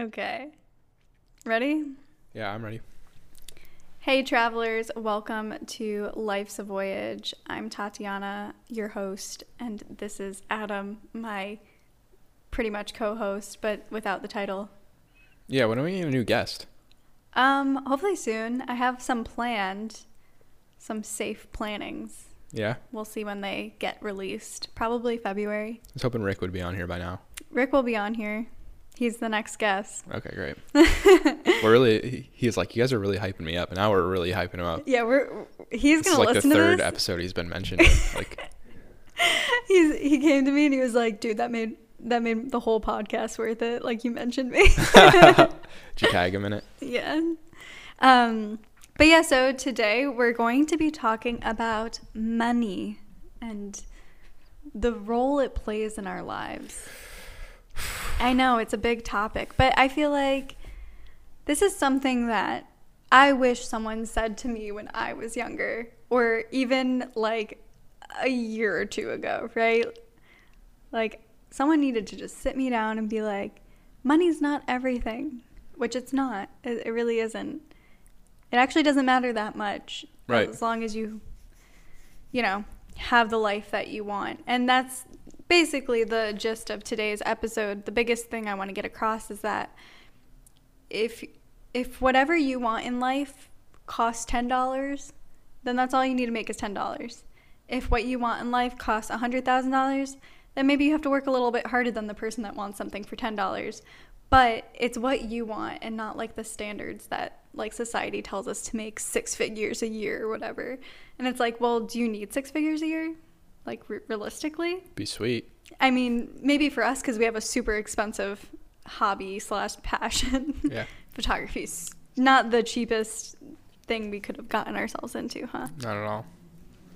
Okay. Ready? Yeah, I'm ready. Hey, travelers, welcome to Life's a Voyage. I'm Tatiana, your host, and this is Adam, my pretty much co host, but without the title. Yeah, when are we getting a new guest? Um, hopefully soon. I have some planned, some safe plannings. Yeah, We'll see when they get released. Probably February. I was hoping Rick would be on here by now. Rick will be on here. He's the next guest. Okay, great. we're really he's like, you guys are really hyping me up, and now we're really hyping him up. Yeah, we're he's This is gonna like the third to this. episode he's been mentioned. like, He's he came to me and he was like, "Dude, that made that made the whole podcast worth it. Like you mentioned me." did you tag him in it? yeah. Um, but yeah, so today we're going to be talking about money and the role it plays in our lives. I know it's a big topic, but I feel like this is something that I wish someone said to me when I was younger, or even like a year or two ago, right? Like, someone needed to just sit me down and be like, money's not everything, which it's not. It, it really isn't. It actually doesn't matter that much. Right. As long as you, you know, have the life that you want. And that's basically the gist of today's episode. The biggest thing I want to get across is that if if whatever you want in life costs ten dollars, then that's all you need to make is ten dollars. If what you want in life costs hundred thousand dollars, then maybe you have to work a little bit harder than the person that wants something for ten dollars. But it's what you want and not like the standards that like society tells us to make six figures a year or whatever. And it's like, well, do you need six figures a year? Like re- realistically? Be sweet. I mean, maybe for us because we have a super expensive hobby slash passion. Yeah. Photography's not the cheapest thing we could have gotten ourselves into, huh? Not at all.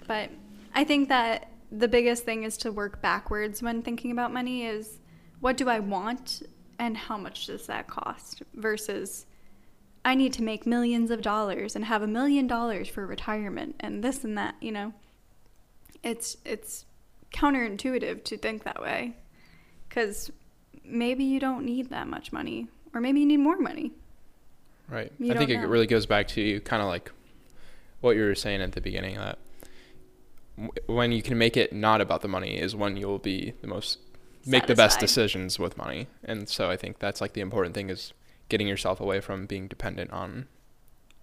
But I think that the biggest thing is to work backwards when thinking about money is what do I want and how much does that cost versus I need to make millions of dollars and have a million dollars for retirement and this and that, you know. It's it's counterintuitive to think that way cuz maybe you don't need that much money or maybe you need more money. Right. You I think don't it really goes back to kind of like what you were saying at the beginning that when you can make it not about the money is when you'll be the most make the best decisions with money. And so I think that's like the important thing is getting yourself away from being dependent on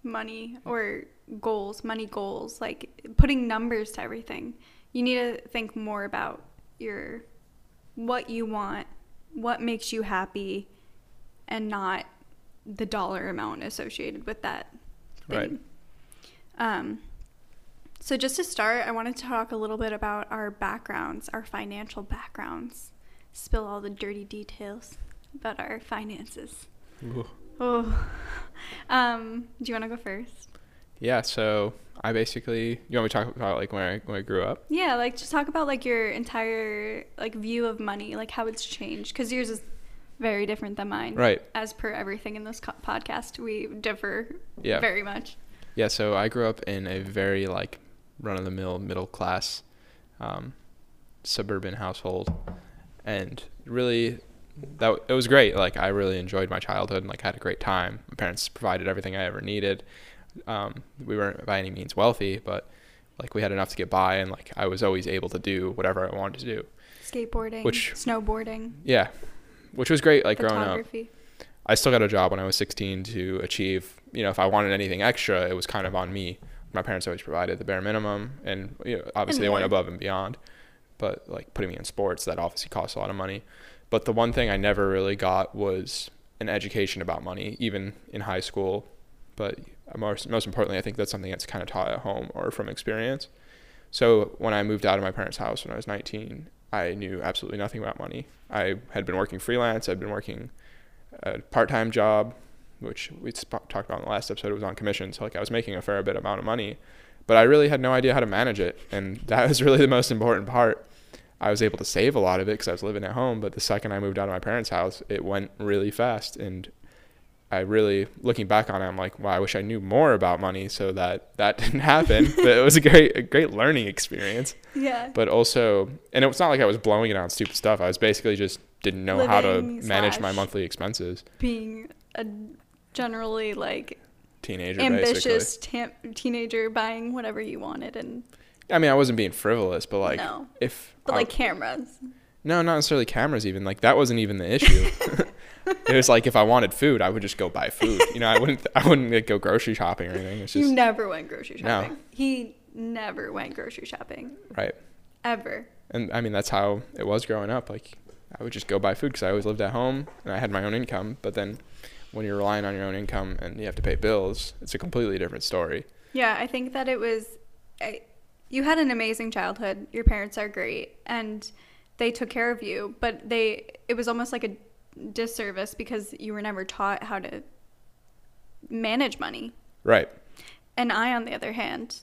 money or goals, money goals, like putting numbers to everything. You need to think more about your what you want, what makes you happy, and not the dollar amount associated with that. Thing. Right. Um so just to start, I wanted to talk a little bit about our backgrounds, our financial backgrounds. Spill all the dirty details about our finances. Oh. Um, do you want to go first? Yeah, so I basically you want me to talk about like when I when I grew up? Yeah, like just talk about like your entire like view of money, like how it's changed cuz yours is very different than mine. Right. As per everything in this co- podcast, we differ Yeah. very much. Yeah, so I grew up in a very like run of the mill middle class um, suburban household, and really that it was great. Like I really enjoyed my childhood and like had a great time. My parents provided everything I ever needed. Um, we weren't by any means wealthy, but like we had enough to get by, and like I was always able to do whatever I wanted to do. Skateboarding, Which- snowboarding, Yeah, which was great. Like growing up. I still got a job when I was 16 to achieve, you know, if I wanted anything extra, it was kind of on me. My parents always provided the bare minimum and you know, obviously they went above and beyond. But like putting me in sports, that obviously costs a lot of money. But the one thing I never really got was an education about money, even in high school. But Uh, most, most importantly, I think that's something that's kind of taught at home or from experience. So when I moved out of my parents' house when I was 19, I knew absolutely nothing about money. I had been working freelance. I'd been working a part-time job, which we talked about in the last episode. It was on commission, so like I was making a fair bit amount of money, but I really had no idea how to manage it, and that was really the most important part. I was able to save a lot of it because I was living at home, but the second I moved out of my parents' house, it went really fast, and I really looking back on it, I'm like, wow, I wish I knew more about money so that that didn't happen. but it was a great, a great learning experience. Yeah. But also, and it's not like I was blowing it on stupid stuff. I was basically just didn't know how to manage my monthly expenses. Being a generally like Teenager, ambitious tam- teenager buying whatever you wanted and. I mean, I wasn't being frivolous, but like, no. if But I- like cameras. no, not necessarily cameras. Even like that wasn't even the issue. it was like if I wanted food, I would just go buy food. You know, I wouldn't, I wouldn't like, go grocery shopping or anything. It's you never went grocery shopping. No. He never went grocery shopping. right. Ever. and I mean that's how it was growing up. Like I would just go buy food because I always lived at home and I had my own income. But then when you're relying on your own income and you have to pay bills, it's a completely different story. Yeah, I think that it was. I, you had an amazing childhood. Your parents are great, and they took care of you. But they, it was almost like a disservice because you were never taught how to manage money. Right. And I, on the other hand,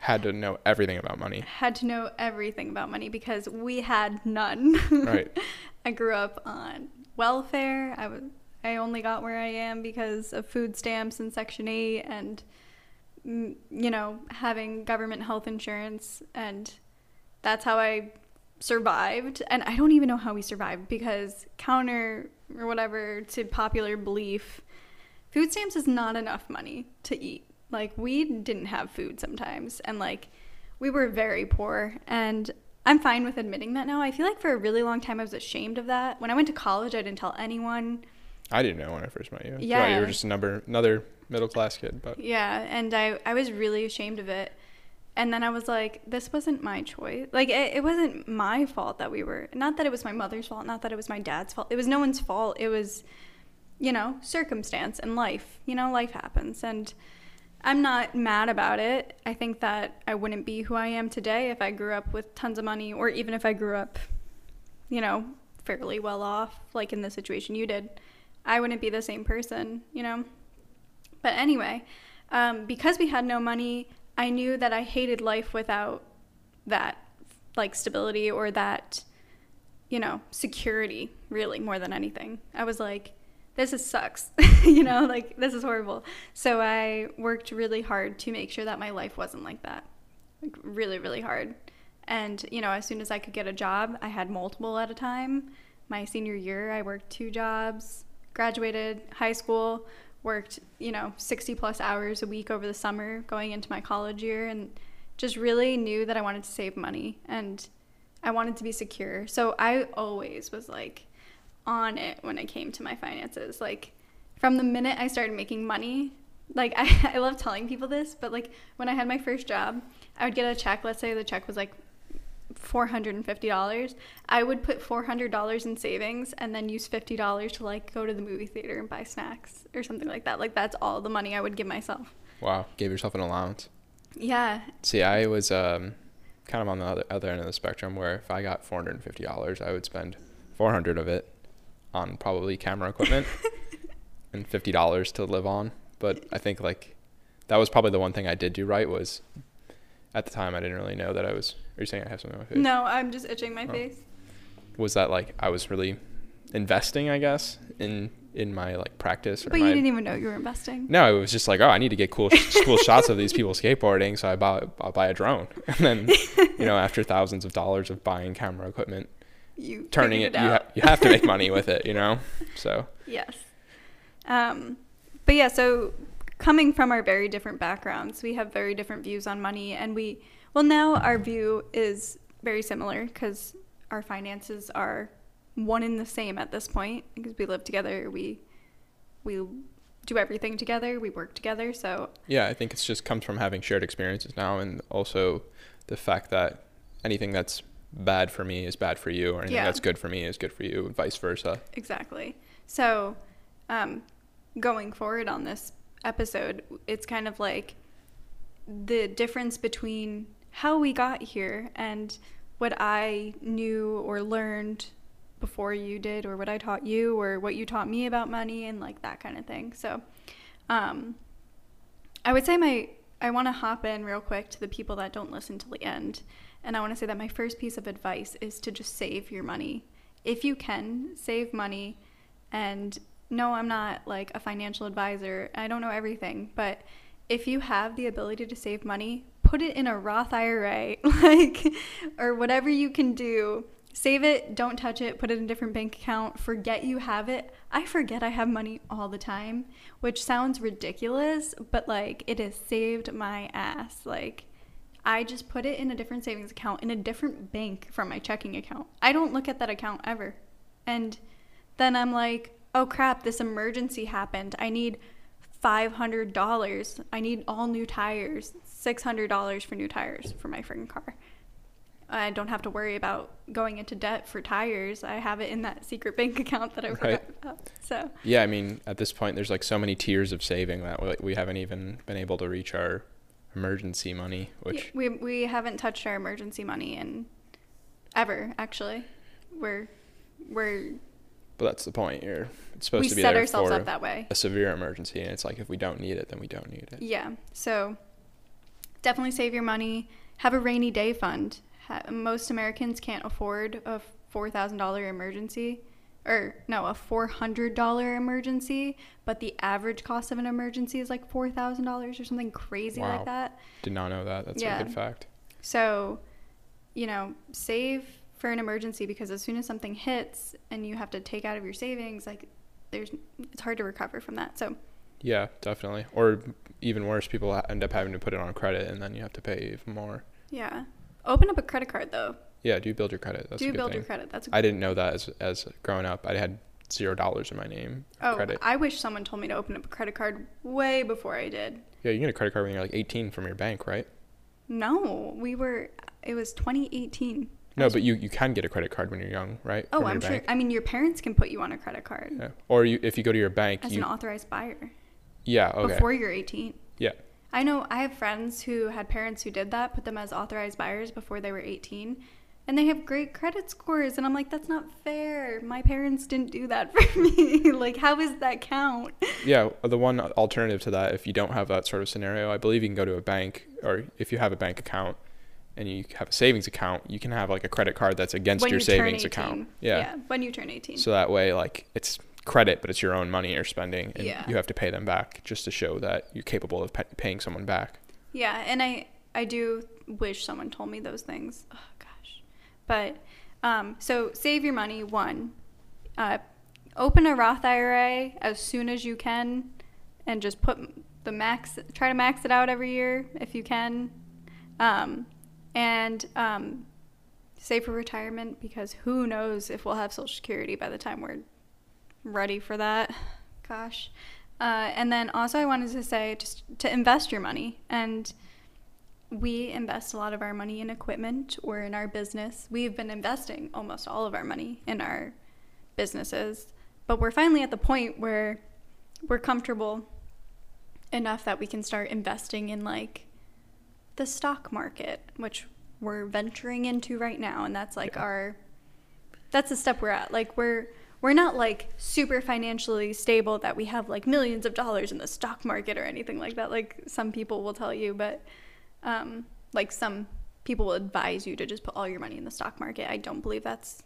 Had to know everything about money. had to know everything about money because we had none. Right. I grew up on welfare. I was I only got where I am because of food stamps and Section 8 and mm, you know, having government health insurance and that's how I survived and I don't even know how we survived because counter or whatever to popular belief food stamps is not enough money to eat. Like we didn't have food sometimes and like we were very poor and I'm fine with admitting that now. I feel like for a really long time I was ashamed of that. When I went to college, I didn't tell anyone. I didn't know when I first met you. Yeah. you were just a number, another middle class kid. But Yeah, and I I was really ashamed of it. And then I was like, this wasn't my choice. Like it, it wasn't my fault that we were. Not that it was my mother's fault. Not that it was my dad's fault. It was no one's fault. It was, you know, circumstance and life. You know, life happens, and I'm not mad about it. I think that I wouldn't be who I am today if I grew up with tons of money, or even if I grew up, you know, fairly well off, like in the situation you did. I wouldn't be the same person, you know. But anyway, um, because we had no money, I knew that I hated life without that like stability or that you know security really more than anything. I was like, this is sucks, you know, like this is horrible. So I worked really hard to make sure that my life wasn't like that, like really really hard. And you know, as soon as I could get a job, I had multiple at a time. My senior year, I worked two jobs. Graduated high school, worked you know 60 plus hours a week over the summer going into my college year and just really knew that i wanted to save money and i wanted to be secure. So i always was like on it when it came to my finances. Like from the minute i started making money like I, I love telling people this but like when i had my first job i would get a check. Let's say the check was like $450 i would put $400 in savings and then use $50 to like go to the movie theater and buy snacks or something like that like that's all the money i would give myself wow, gave yourself an allowance. yeah See, I was um, kind of on the other, other end of the spectrum where if I got four hundred and fifty dollars, I would spend four hundred of it on probably camera equipment and fifty dollars to live on. But I think like that was probably the one thing I did do right was at the time I didn't really know that I was. Are you saying I have something on my face? no i'm just itching my Oh. face Was that like I was really investing? I guess in in my like practice or but my. you didn't even know you were investing no, it was just like, oh, I need to get cool, cool shots of these people skateboarding, so I buy, I'll buy a drone, and then, you know, after thousands of dollars of buying camera equipment, you turning it, figured you, ha- you have to make money with it, you know. So Yes. Um, but yeah, so coming from our very different backgrounds, we have very different views on money, and we, well, now our view is very similar because our finances are one and the same at this point because we live together, we, we do everything together, we work together. So yeah, I think it's just comes from having shared experiences now, and also the fact that anything that's bad for me is bad for you, or anything Yeah. that's good for me is good for you, and vice versa. Exactly. So, um, going forward on this episode, it's kind of like the difference between how we got here and what I knew or learned before you did, or what I taught you, or what you taught me about money, and like that kind of thing. So, um, I would say my I want to hop in real quick to the people that don't listen till the end, and I want to say that my first piece of advice is to just save your money. If you can save money and no, I'm not like a financial advisor. I don't know everything, but if you have the ability to save money, put it in a Roth IRA, like or whatever you can do. Save it, don't touch it, put it in a different bank account, forget you have it. I forget I have money all the time, which sounds ridiculous, but like it has saved my ass. Like I just put it in a different savings account in a different bank from my checking account. I don't look at that account ever. And then I'm like, oh crap, this emergency happened. I need $500. I need all new tires. $600 for new tires for my freaking car. I don't have to worry about going into debt for tires. I have it in that secret bank account that I forgot Right. about. So, Yeah, I mean, at this point, there's like so many tiers of saving that we, we haven't even been able to reach our emergency money, yeah, which we we haven't touched our emergency money in ever actually. We're we're but that's the point. You're it's supposed we to be set there ourselves for up that way. a severe emergency, and it's like if we don't need it, then we don't need it. Yeah. So definitely save your money. Have a rainy day fund. Ha- most Americans can't afford a $4,000 emergency or no, a $400 emergency, but the average cost of an emergency is like $4,000 or something crazy Wow. like that. Did not know that. That's Yeah. a good fact. So, you know, save for an emergency because as soon as something hits and you have to take out of your savings, like there's it's hard to recover from that. So, Yeah, definitely. Or even worse, people end up having to put it on credit, and then you have to pay even more. yeah. Open up a credit card though. Yeah, do build your credit. That's a Do good build thing. your credit. That's a I didn't know that as as growing up. I had zero dollars in my name. Oh, credit. I wish someone told me to open up a credit card way before I did. Yeah, you get a credit card when you're like 18 from your bank, right? No, we were. It was 2018. No, but you, you can get a credit card when you're young, right? Oh, From I'm your sure. bank. I mean, your parents can put you on a credit card Yeah. Or you, if you go to your bank, as you an authorized buyer yeah okay before you're 18. yeah I know I have friends who had parents who did that, put them as authorized buyers before they were 18, and they have great credit scores. And I'm like, that's not fair. My parents didn't do that for me. like, how does that count? yeah. The one alternative to that, if you don't have that sort of scenario, I believe you can go to a bank, or if you have a bank account and you have a savings account, you can have like a credit card that's against when your you savings account. Yeah. when you turn 18. So that way, like it's credit, but it's your own money you're spending, and Yeah. you have to pay them back just to show that you're capable of pa- paying someone back. Yeah, and I I do wish someone told me those things. Oh gosh, but um, so save your money. One, uh, open a Roth IRA as soon as you can, and just put the max. Try to max it out every year if you can, um, and um, save for retirement because who knows if we'll have Social Security by the time we're ready for that. Gosh. Uh, and then also, I wanted to say just to invest your money. And we invest a lot of our money in equipment or in our business. We've been investing almost all of our money in our businesses. But we're finally at the point where we're comfortable enough that we can start investing in like the stock market, which we're venturing into right now. And that's like Yeah. our that's the step we're at. Like we're we're not like super financially stable that we have like millions of dollars in the stock market or anything like that. Like some people will tell you, but um, like some people will advise you to just put all your money in the stock market. I don't believe that's,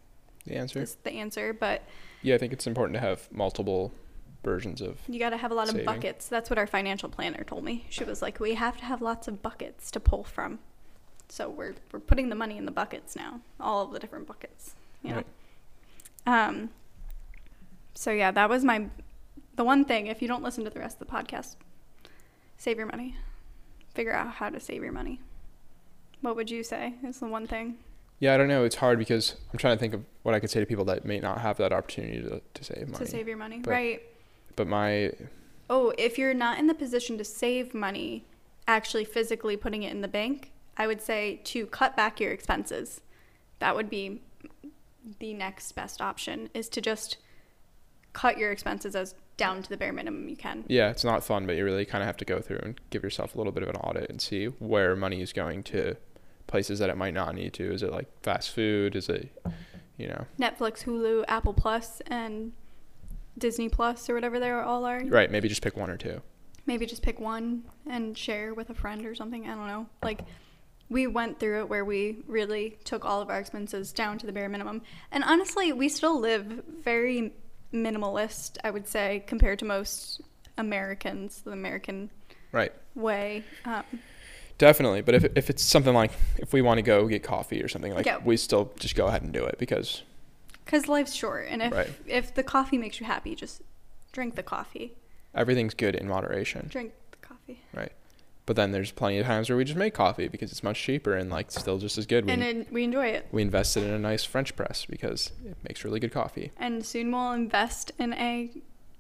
The answer. that's the answer, but Yeah, I think it's important to have multiple versions of. you got to have a lot of buckets. That's what our financial planner told me. She was like, we have to have lots of buckets to pull from. So we're we're putting the money in the buckets now, all of the different buckets. You know. Right. Um. So yeah, that was my, the one thing. If you don't listen to the rest of the podcast, save your money. Figure out how to save your money. What would you say is the one thing? Yeah, I don't know. It's hard because I'm trying to think of what I could say to people that may not have that opportunity to, to save money. To save your money, But- right? But my Oh, if you're not in the position to save money, actually physically putting it in the bank, I would say to cut back your expenses. That would be the next best option is to just cut your expenses as down to the bare minimum you can. yeah, it's not fun, but you really kind of have to go through and give yourself a little bit of an audit and see where money is going to places that it might not need to. Is it like fast food? Is it, you know, Netflix, Hulu, Apple Plus, and Disney Plus or whatever they all are. right? Maybe just pick one or two. maybe just pick one and share with a friend or something. I don't know. Like we went through it where we really took all of our expenses down to the bare minimum. And honestly, we still live very minimalist, I would say, compared to most Americans, the American Right. way. Um, Definitely, but if if it's something like if we want to go get coffee or something like Yeah. we still just go ahead and do it because Because life's short, and if Right. if the coffee makes you happy, just drink the coffee. everything's good in moderation. Drink the coffee, Right. But then there's plenty of times where we just make coffee because it's much cheaper and like still just as good. We and it, we enjoy it. we invested in a nice French press because it makes really good coffee. And soon we'll invest in a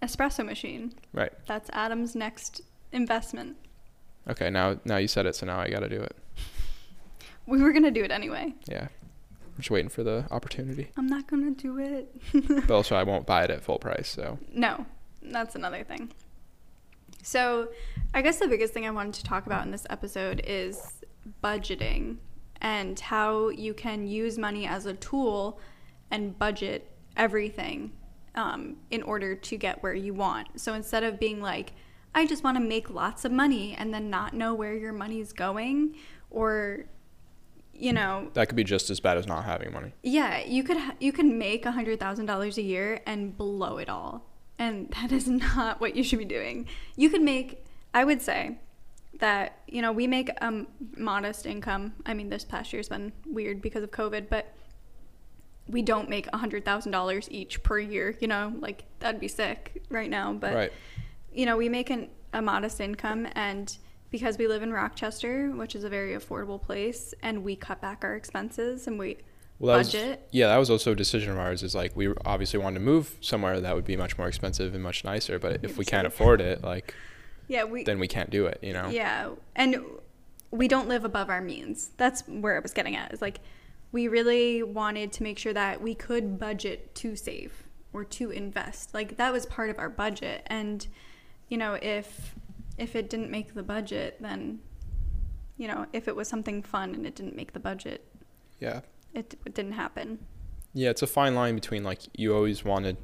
espresso machine. Right. That's Adam's next investment. Okay, now now you said it, so now I got to do it. We were gonna do it anyway. Yeah. I'm just waiting for the opportunity. I'm not gonna do it. but also I won't buy it at full price, so No, that's another thing. So, I guess the biggest thing I wanted to talk about in this episode is budgeting and how you can use money as a tool and budget everything um, in order to get where you want. So, instead of being like, I just want to make lots of money and then not know where your money's going, or, you know, that could be just as bad as not having money. yeah, you could you could make a hundred thousand dollars a year and blow it all, and that is not what you should be doing. You could make, I would say, that you know we make a modest income. I mean, this past year's been weird because of COVID, but we don't make a hundred thousand dollars each per year. You know, like that'd be sick right now. But right. you know, we make an, a modest income and because we live in Rochester, which is a very affordable place, and we cut back our expenses and we Well, that was, budget. yeah, that was also a decision of ours. Is like we obviously wanted to move somewhere that would be much more expensive and much nicer. But if we can't afford it, like Yeah, we then we can't do it. You know. Yeah, and we don't live above our means. That's where I was getting at. Is like we really wanted to make sure that we could budget to save or to invest. Like that was part of our budget, and you know if if it didn't make the budget, then you know if it was something fun and it didn't make the budget, Yeah. it, it didn't happen. Yeah, it's a fine line between like you always wanted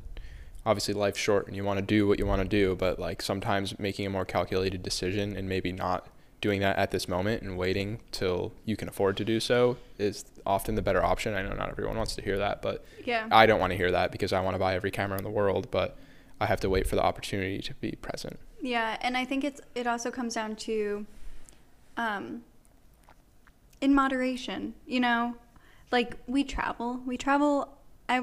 obviously life's short and you want to do what you want to do, but like sometimes making a more calculated decision and maybe not doing that at this moment and waiting till you can afford to do so is often the better option. I know not everyone wants to hear that, but Yeah. I don't want to hear that because I want to buy every camera in the world, but I have to wait for the opportunity to be present. Yeah, and I think it's it also comes down to um in moderation, you know? Like we travel, we travel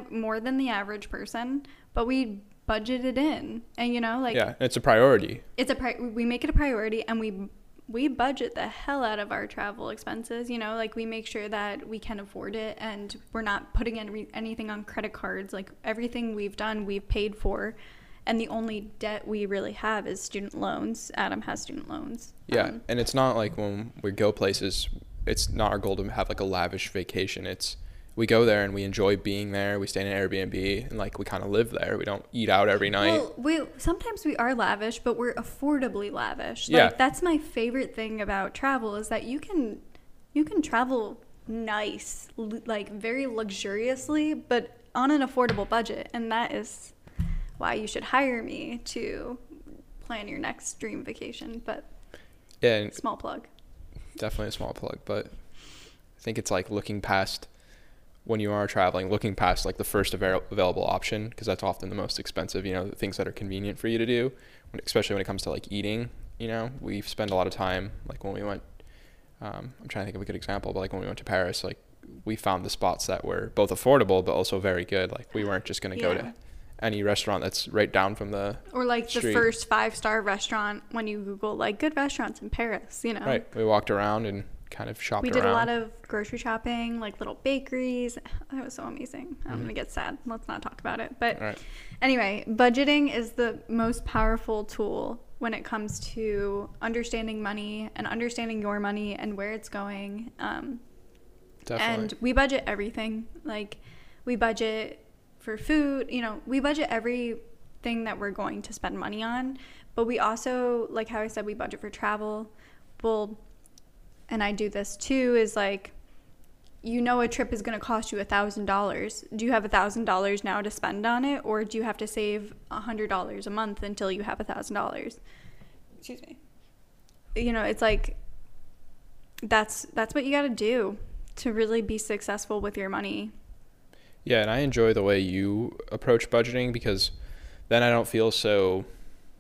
more than the average person, but we budget it in. And you know, like yeah, it's a priority. it's a pri- we make it a priority and we we budget the hell out of our travel expenses you know like we make sure that we can afford it and we're not putting any, anything on credit cards like everything we've done we've paid for and the only debt we really have is student loans adam has student loans Yeah, Um, and it's not like when we go places, it's not our goal to have like a lavish vacation. It's we go there and we enjoy being there. We stay in an Airbnb and like we kind of live there. We don't eat out every night. Well, we sometimes we are lavish, but we're affordably lavish. Yeah. Like that's my favorite thing about travel is that you can you can travel nice, like very luxuriously, but on an affordable budget, and that is why you should hire me to plan your next dream vacation. But yeah, small plug. definitely a small plug, but I think it's like looking past when you are traveling, looking past like the first avail- available option because that's often the most expensive. You know, the things that are convenient for you to do, when, especially when it comes to like eating. You know, we spend a lot of time like when we went. Um, I'm trying to think of a good example, but like when we went to Paris, like we found the spots that were both affordable but also very good. Like we weren't just gonna go to any restaurant that's right down from the Or like the first five star restaurant when you Google like good restaurants in Paris, you know. right. We walked around and kind of shopped We did around. a lot of grocery shopping, like little bakeries. That was so amazing. I'm Mhm. gonna get sad. Let's not talk about it. But right. anyway, budgeting is the most powerful tool when it comes to understanding money and understanding your money and where it's going. Um, Definitely. and we budget everything. Like we budget for food, you know, we budget everything that we're going to spend money on. But we also, like how I said, we budget for travel. Well, and I do this too, is like, you know, a trip is going to cost you a thousand dollars. Do you have a thousand dollars now to spend on it, or do you have to save a hundred dollars a month until you have a thousand dollars? Excuse me. You know, it's like that's that's what you got to do to really be successful with your money. Yeah, and I enjoy the way you approach budgeting because then I don't feel so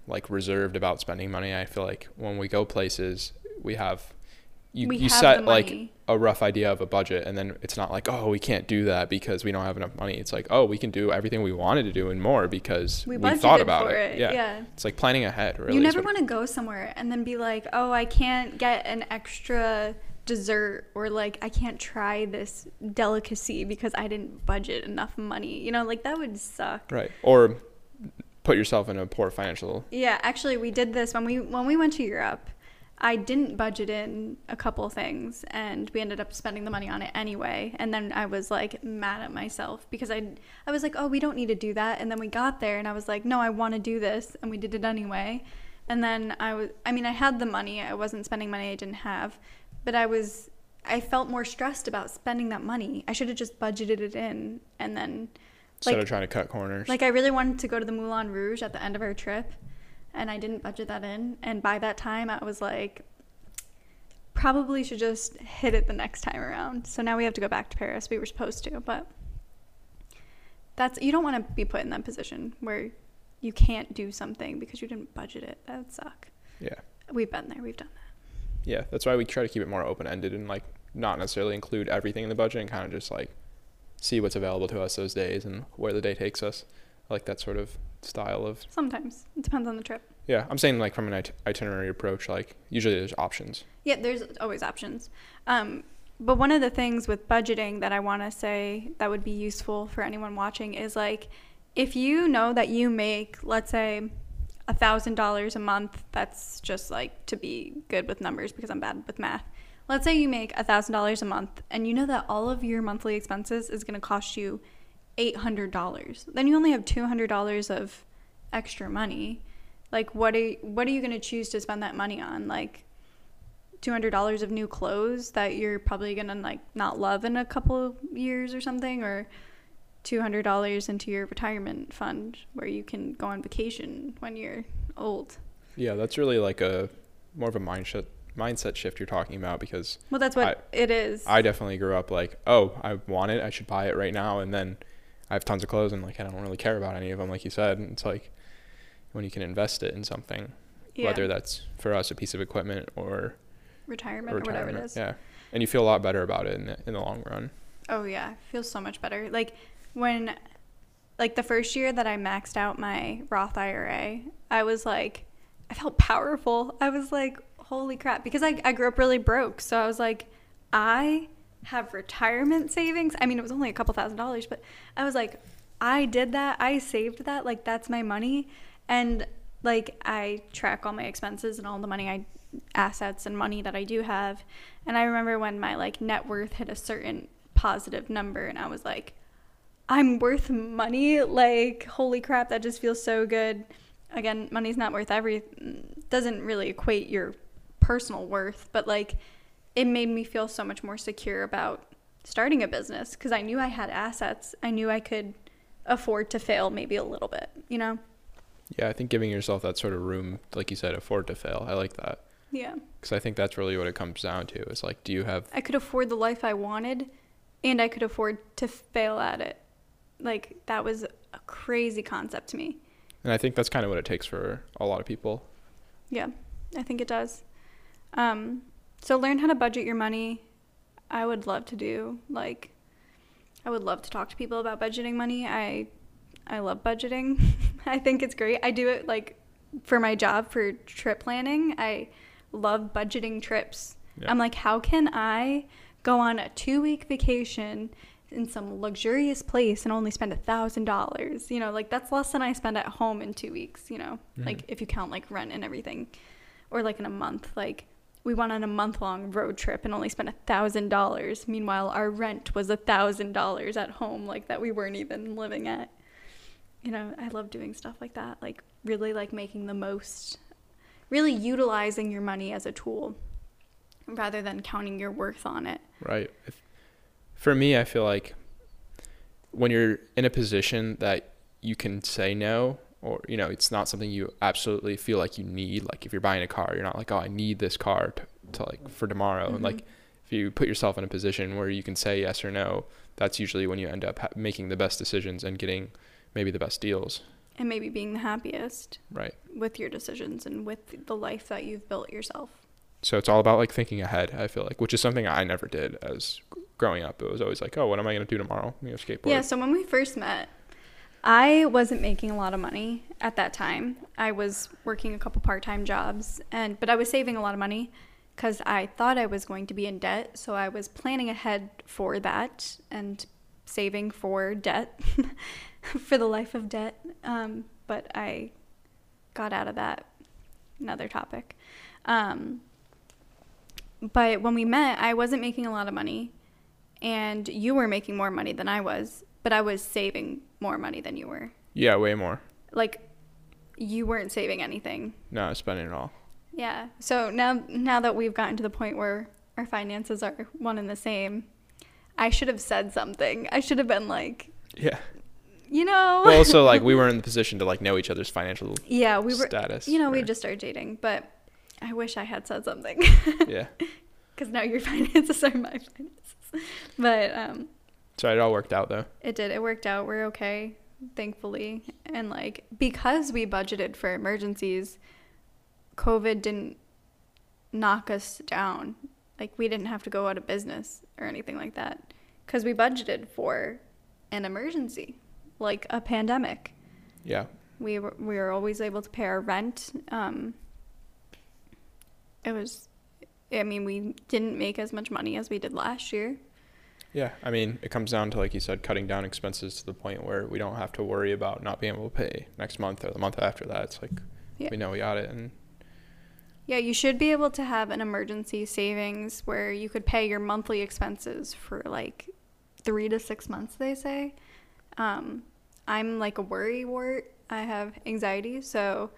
like reserved about spending money. I feel like when we go places, we have you, We you have set like a rough idea of a budget and then it's not like oh we can't do that because we don't have enough money it's like oh we can do everything we wanted to do and more because We we, thought about it. it, Yeah. yeah. it's like planning ahead really you never want to go somewhere and then be like, oh, I can't get an extra dessert or like I can't try this delicacy because I didn't budget enough money. You know, like that would suck. right or put yourself in a poor financial Yeah, actually, we did this when we when we went to Europe. I didn't budget in a couple things, and we ended up spending the money on it anyway. And then I was like mad at myself because I I was like, oh, we don't need to do that. And then we got there, and I was like, no, I want to do this, and we did it anyway. And then I was, I mean, I had the money. I wasn't spending money I didn't have, but I was, I felt more stressed about spending that money. I should have just budgeted it in, and then instead Like- of trying to cut corners like I really wanted to go to the Moulin Rouge at the end of our trip, and I didn't budget that in. And by that time, I was like, probably should just hit it the next time around. So now we have to go back to Paris. We were supposed to, but that's you don't want to be put in that position where you can't do something because you didn't budget it. That would suck. yeah We've been there. We've done that. Yeah that's why we try to keep it more open ended and like not necessarily include everything in the budget and kind of just like see what's available to us those days and where the day takes us I like that sort of style of Sometimes it depends on the trip. yeah i'm saying like from an it- itinerary approach like usually there's options Yeah, there's always options. Um, but one of the things with budgeting that I want to say that would be useful for anyone watching is like if you know that you make, let's say, a thousand dollars a month, that's just like to be good with numbers because I'm bad with math. Let's say you make a thousand dollars a month and you know that all of your monthly expenses is going to cost you eight hundred dollars. Then you only have two hundred dollars of extra money. Like what are what are you going to choose to spend that money on? Like two hundred dollars of new clothes that you're probably gonna like not love in a couple of years or something, or two hundred dollars into your retirement fund where you can go on vacation when you're old. Yeah, that's really like a more of a mindset mindset shift you're talking about because Well, that's what it is. I definitely grew up like, oh, I want it, I should buy it right now, and then I have tons of clothes and like I don't really care about any of them, like you said. And it's like when you can invest it in something, yeah. whether that's for us a piece of equipment or, retirement, or or whatever it is. yeah, and you feel a lot better about it in the, in the long run. Oh yeah, feels so much better. Like when like the first year that I maxed out my Roth IRA, I was like I felt powerful. I was like, holy crap because I I grew up really broke. So I was like I have retirement savings. I mean, it was only a couple thousand dollars, but I was like I did that. I saved that. Like that's my money and like I track all my expenses and all the money I assets and money that I do have. And I remember when my like net worth hit a certain positive number and I was like I'm worth money. Like holy crap, that just feels so good. Again, money's not worth every doesn't really equate your personal worth, but like it made me feel so much more secure about starting a business because I knew I had assets. I knew I could afford to fail maybe a little bit, you know? Yeah, I think giving yourself that sort of room, like you said, afford to fail. I like that Yeah. because I think that's really what it comes down to. It's like, do you have I could afford the life I wanted and I could afford to fail at it. Like that was a crazy concept to me. And I think that's kind of what it takes for a lot of people. Yeah, I think it does. Um, so learn how to budget your money. I would love to do like I would love to talk to people about budgeting money. I I love budgeting. I think it's great. I do it like for my job for trip planning. I love budgeting trips. Yeah. I'm like, how can I go on a two week vacation in some luxurious place and only spend a thousand dollars? You know, like that's less than I spend at home in two weeks, you know, Mhm. like if you count like rent and everything. Or like in a month. Like we went on a month long road trip and only spent a thousand dollars. Meanwhile our rent was a thousand dollars at home, like that we weren't even living at. You know, I love doing stuff like that. Like really like making the most really utilizing your money as a tool rather than counting your worth on it. Right. If, for me, I feel like when you're in a position that you can say no, or you know, it's not something you absolutely feel like you need. Like if you're buying a car, you're not like, oh, I need this car to, to like for tomorrow. And like Mhm. if you put yourself in a position where you can say yes or no, that's usually when you end up ha- making the best decisions and getting maybe the best deals. and maybe being the happiest Right. with your decisions and with the life that you've built yourself. So it's all about like thinking ahead. I feel like, which is something I never did as growing up. It was always like, oh, what am I gonna do tomorrow? You know, skateboard. Yeah, so when we first met, I wasn't making a lot of money at that time. I was working a couple part-time jobs and but I was saving a lot of money cuz I thought I was going to be in debt, so I was planning ahead for that and saving for debt for the life of debt. Um, but I got out of that another topic. Um, but when we met, I wasn't making a lot of money and you were making more money than I was, but I was saving more money than you were. Yeah, way more. Like you weren't saving anything. No, I was spending it all. Yeah. So now now that we've gotten to the point where our finances are one and the same, I should have said something. I should have been like, Yeah. you know. Well, also like we weren't in the position to like know each other's financial yeah, we were status. you know, we just started dating, but I wish I had said something. yeah. Cuz now your finances are my finances. But um So it all worked out though. It did. It worked out. We're okay, thankfully. And like because we budgeted for emergencies, COVID didn't knock us down. Like we didn't have to go out of business or anything like that cuz we budgeted for an emergency, like a pandemic. Yeah. We were we were always able to pay our rent. Um it was I mean, we didn't make as much money as we did last year. Yeah. I mean, it comes down to like you said, cutting down expenses to the point where we don't have to worry about not being able to pay next month or the month after that. It's like Yeah. we know we got it and Yeah, you should be able to have an emergency savings where you could pay your monthly expenses for like three to six months, they say. Um, I'm like a worry wart. I have anxiety, so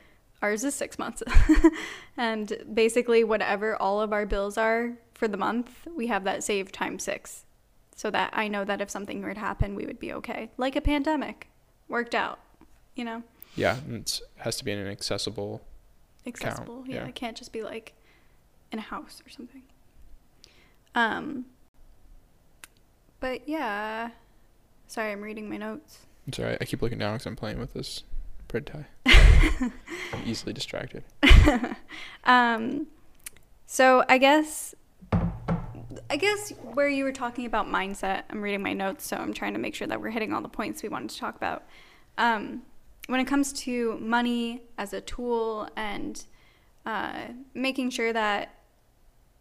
ours is six months. and basically, whatever all of our bills are for the month, we have that saved times six. So that I know that if something were to happen, we would be okay. Like a pandemic. Worked out, you know? yeah, it has to be in an accessible accessible. yeah. yeah. it can't just be like in a house or something. Um, but yeah, sorry, I'm reading my notes. It's alright. I keep looking down because I'm playing with this bread tie. I'm easily distracted. Um, so I guess, I guess where you were talking about mindset, I'm reading my notes, so I'm trying to make sure that we're hitting all the points we wanted to talk about. Um, when it comes to money as a tool and uh, making sure that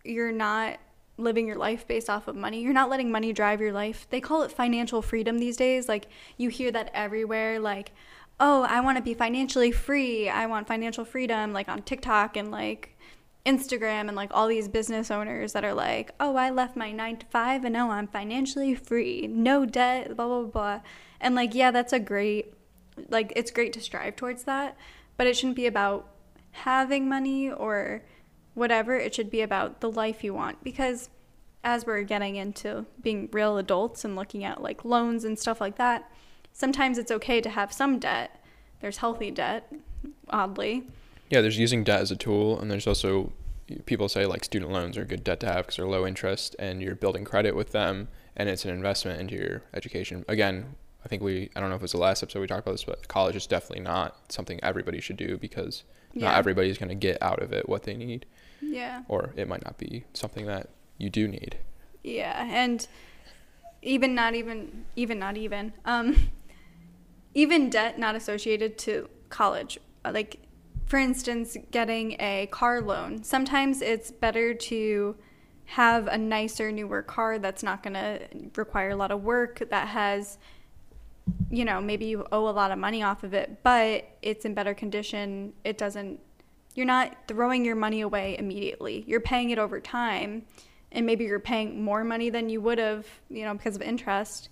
you're not living your life based off of money. You're not letting money drive your life. They call it financial freedom these days. Like you hear that everywhere like, "Oh, I want to be financially free. I want financial freedom." Like on TikTok and like Instagram and like all these business owners that are like, "Oh, I left my 9 to 5 and now I'm financially free. No debt, blah blah blah." And like, yeah, that's a great like it's great to strive towards that, but it shouldn't be about having money or whatever. It should be about the life you want because as we're getting into being real adults and looking at like loans and stuff like that, sometimes it's okay to have some debt. There's healthy debt, oddly. Yeah, there's using debt as a tool, and there's also people say like student loans are good debt to have because they're low interest and you're building credit with them, and it's an investment into your education. Again, I think we I don't know if it was the last episode we talked about this, but college is definitely not something everybody should do because not Yeah. everybody's going to get out of it what they need, Yeah. or it might not be something that you do need. Yeah, and even not even even not even um even debt not associated to college. Uh, Like for instance, getting a car loan. Sometimes it's better to have a nicer newer car that's not going to require a lot of work that has you know, maybe you owe a lot of money off of it, but it's in better condition. It doesn't you're not throwing your money away immediately. You're paying it over time, and maybe you're paying more money than you would have, you know, because of interest,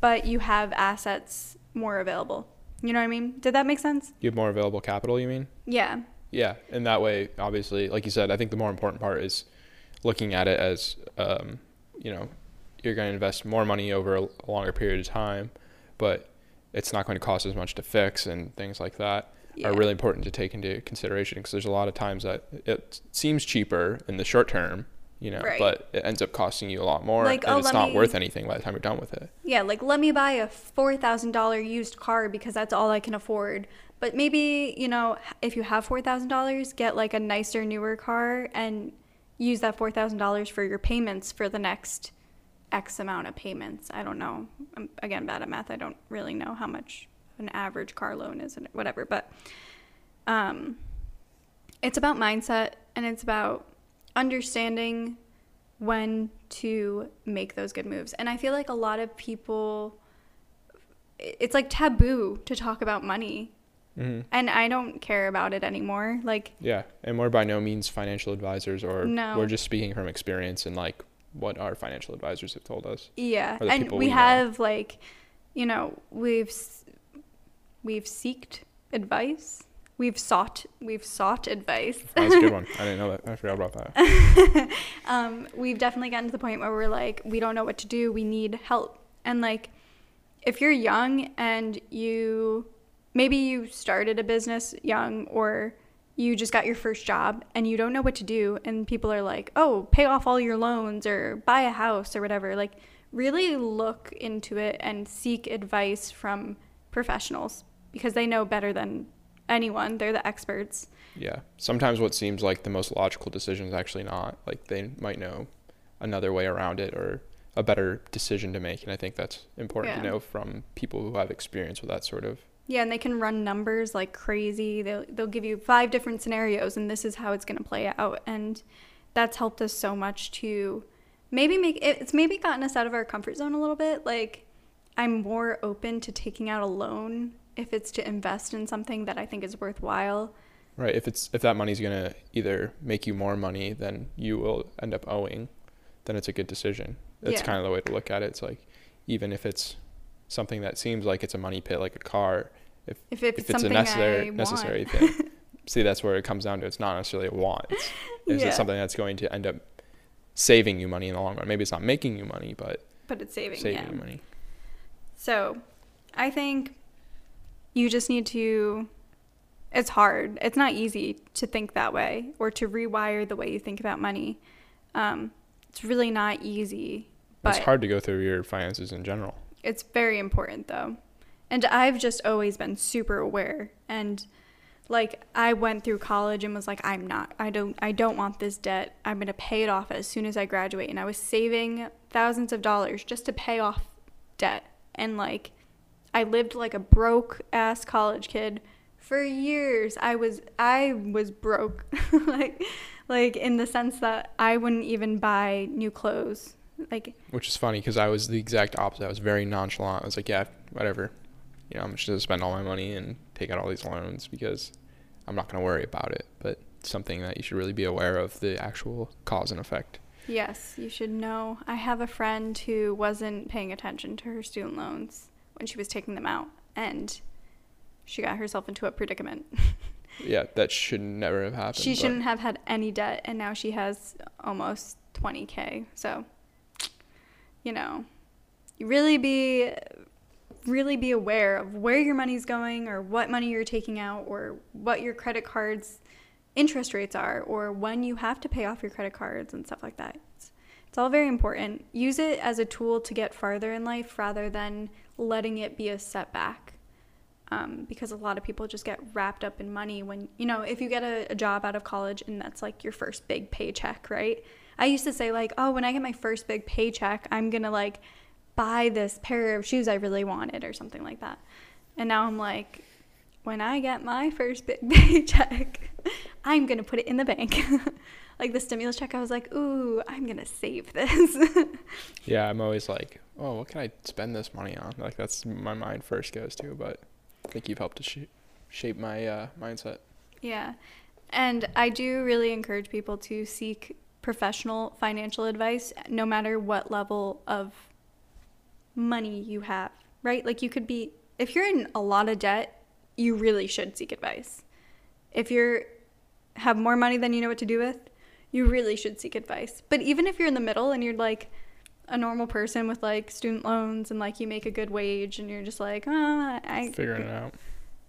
but you have assets more available. You know what I mean? Did that make sense? You have more available capital, you mean? Yeah. Yeah, and that way, obviously, like you said, I think the more important part is looking at it as, um, you know, you're going to invest more money over a longer period of time, but it's not going to cost as much to fix and things like that Yeah. are really important to take into consideration because there's a lot of times that it seems cheaper in the short term, you know, Right. but it ends up costing you a lot more Like, and oh, it's not me- worth anything by the time you're done with it. Yeah, like let me buy a $4,000 used car because that's all I can afford. But maybe, you know, if you have $4,000, get like a nicer, newer car and use that $4,000 for your payments for the next X amount of payments. I don't know. I'm again bad at math. I don't really know how much an average car loan is and whatever, but um it's about mindset and it's about understanding when to make those good moves. And I feel like a lot of people it's like taboo to talk about money. hmm And I don't care about it anymore. Like Yeah, and we're by no means financial advisors, or No. we're just speaking from experience and like what our financial advisors have told us. Yeah, and we we have like, you know, we've we've seeked advice. We've sought we've sought advice. That's a good one. I didn't know that. I forgot about that. um, we've definitely gotten to the point where we're like, we don't know what to do. We need help. And like, if you're young and you maybe you started a business young or you just got your first job and you don't know what to do and people are like oh pay off all your loans or buy a house or whatever like really look into it and seek advice from professionals because they know better than anyone they're the experts Yeah. Sometimes what seems like the most logical decision is actually not. Like they might know another way around it or a better decision to make. And I think that's important to know from people who have experience with that sort of. Yeah, and they can run numbers like crazy. They'll they'll give you five different scenarios, and this is how it's going to play out. And that's helped us so much to maybe make it's maybe gotten us out of our comfort zone a little bit. Like I'm more open to taking out a loan if it's to invest in something that I think is worthwhile. Right. If it's if that money's gonna either make you more money than you will end up owing, then it's a good decision. That's Yeah. kind of the way to look at it. It's like even if it's something that seems like it's a money pit, like a car, If, if, if it's it's a necessary necessary thing. See, that's where it comes down to. It's not necessarily a want. It's, is Yeah. it something that's going to end up saving you money in the long run? Maybe it's not making you money, but but it's saving, saving yeah. you money. So, I think you just need to. It's hard. It's not easy to think that way or to rewire the way you think about money. Um, it's really not easy, but it's hard to go through your finances in general. it's very important though. And I've just always been super aware and like I went through college and was like I'm not I don't I don't want this debt. I'm going to pay it off as soon as I graduate and I was saving thousands of dollars just to pay off debt. And like I lived like a broke ass college kid for years. I was I was broke. like like in the sense that I wouldn't even buy new clothes. Like Which is funny because I was the exact opposite. I was very nonchalant. I was like, yeah, whatever. You know, I'm just gonna spend all my money and take out all these loans because I'm not gonna worry about it. But something that you should really be aware of the actual cause and effect. Yes, you should know. I have a friend who wasn't paying attention to her student loans when she was taking them out, and she got herself into a predicament. Yeah, that should never have happened. she but- shouldn't have had any debt, and now she has almost 20k. So, you know, you really be really be aware of where your money's going or what money you're taking out or what your credit cards interest rates are or when you have to pay off your credit cards and stuff like that. It's, all very important. Use it as a tool to get farther in life rather than letting it be a setback. Um, because a lot of people just get wrapped up in money when, you know, if you get a, a job out of college and that's like your first big paycheck, right? I used to say, like, oh, when I get my first big paycheck, I'm going to like buy this pair of shoes I really wanted or something like that. And now I'm like, when I get my first big paycheck, I'm going to put it in the bank. like the stimulus check, I was like, ooh, I'm going to save this. Yeah, I'm always like, oh, what can I spend this money on? Like that's my mind first goes to. But I think you've helped to sh- shape my uh, mindset. yeah. And I do really encourage people to seek professional financial advice no matter what level of money you have, right? Like you could be, if you're in a lot of debt, you really should seek advice. If you're have more money than you know what to do with, you really should seek advice. But even if you're in the middle and you're like a normal person with like student loans and like you make a good wage and you're just like, oh, I Figuring it out.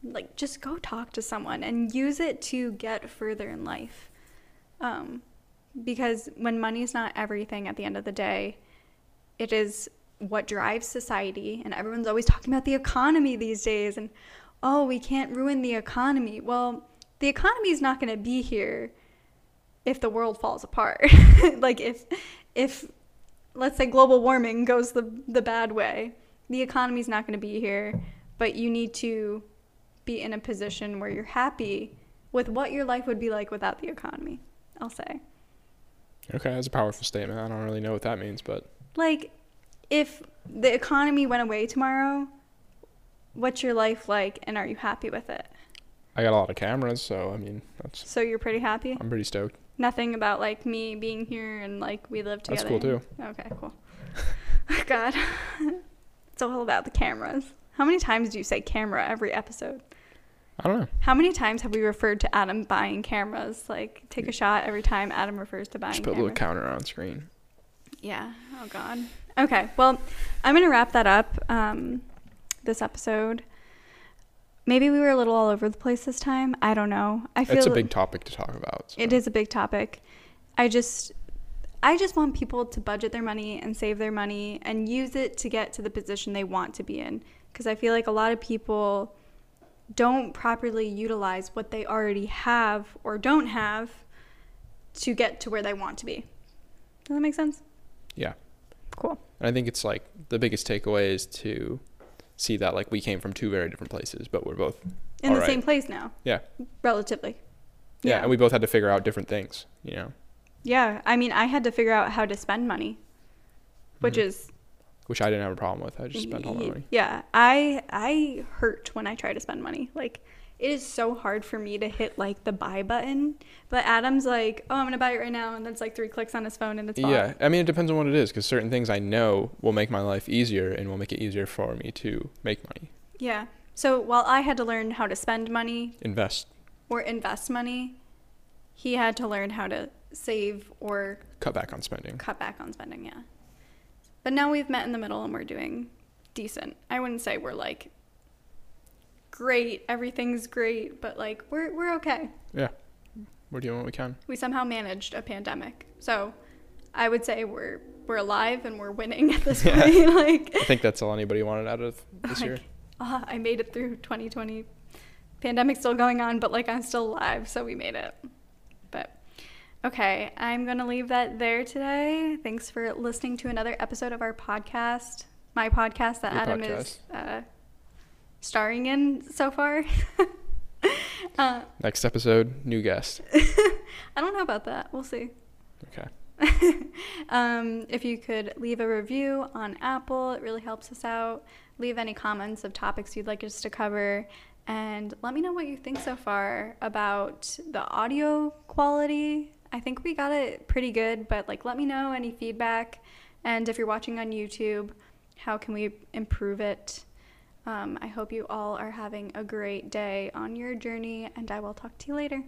like just go talk to someone and use it to get further in life. Um, because when money is not everything at the end of the day, it is what drives society. And everyone's always talking about the economy these days and, oh, we can't ruin the economy. Well, the economy is not going to be here if the world falls apart. like if if let's say global warming goes the the bad way, the economy's not going to be here, but you need to be in a position where you're happy with what your life would be like without the economy. I'll say. Okay, that's a powerful statement. I don't really know what that means, but Like if the economy went away tomorrow, what's your life like and are you happy with it? I got a lot of cameras, so I mean, that's So you're pretty happy? I'm pretty stoked. Nothing about like me being here and like we live together. That's cool, too. Okay, cool. God, it's all about the cameras. How many times do you say camera every episode? I don't know. How many times have we referred to Adam buying cameras? Like, take a shot every time Adam refers to buying Just put a little counter on screen. Yeah. Oh God. Okay. Well, I'm gonna wrap that up. Um, this episode. Maybe we were a little all over the place this time. I don't know. I feel It's a big topic to talk about. so. it is a big topic. I just I just want people to budget their money and save their money and use it to get to the position they want to be in because I feel like a lot of people don't properly utilize what they already have or don't have to get to where they want to be. Does that make sense? Yeah. Cool. And I think it's like the biggest takeaway is to see that like we came from two very different places, but we're both In the Alright. same place now, yeah. relatively. yeah, and we both had to figure out different things. You know, Yeah, I mean, I had to figure out how to spend money, which Mhm. is which I didn't have a problem with. I just spent all my money. Yeah, I I hurt when I try to spend money. Like it is so hard for me to hit like the buy button, but Adam's like, "Oh, I'm gonna buy it right now," and that's like three clicks on his phone and it's bought. Yeah, I mean it depends on what it is because certain things I know will make my life easier and will make it easier for me to make money, Yeah. So while I had to learn how to spend money invest, or invest money, he had to learn how to save or cut back on spending. cut back on spending. Yeah. But now we've met in the middle and we're doing decent. I wouldn't say we're like great, everything's great, but like we're we're okay. Yeah, we're doing what we can. We somehow managed a pandemic. So I would say we're we're alive and we're winning at this Yeah. point. like I think that's all anybody wanted out of this year. like, ah, I made it through 2020. Pandemic's still going on, but like I'm still alive, so we made it. But okay, I'm gonna leave that there today. Thanks for listening to another episode of our podcast, my podcast that Your Adam is uh, starring in so far. uh, Next episode, new guest. I don't know about that. We'll see. Okay. um, if you could leave a review on Apple, it really helps us out. Leave any comments of topics you'd like us to cover. And let me know what you think so far about the audio quality. I think we got it pretty good, but like let me know any feedback. And if you're watching on YouTube, how can we improve it? Um, I hope you all are having a great day on your journey, and I will talk to you later.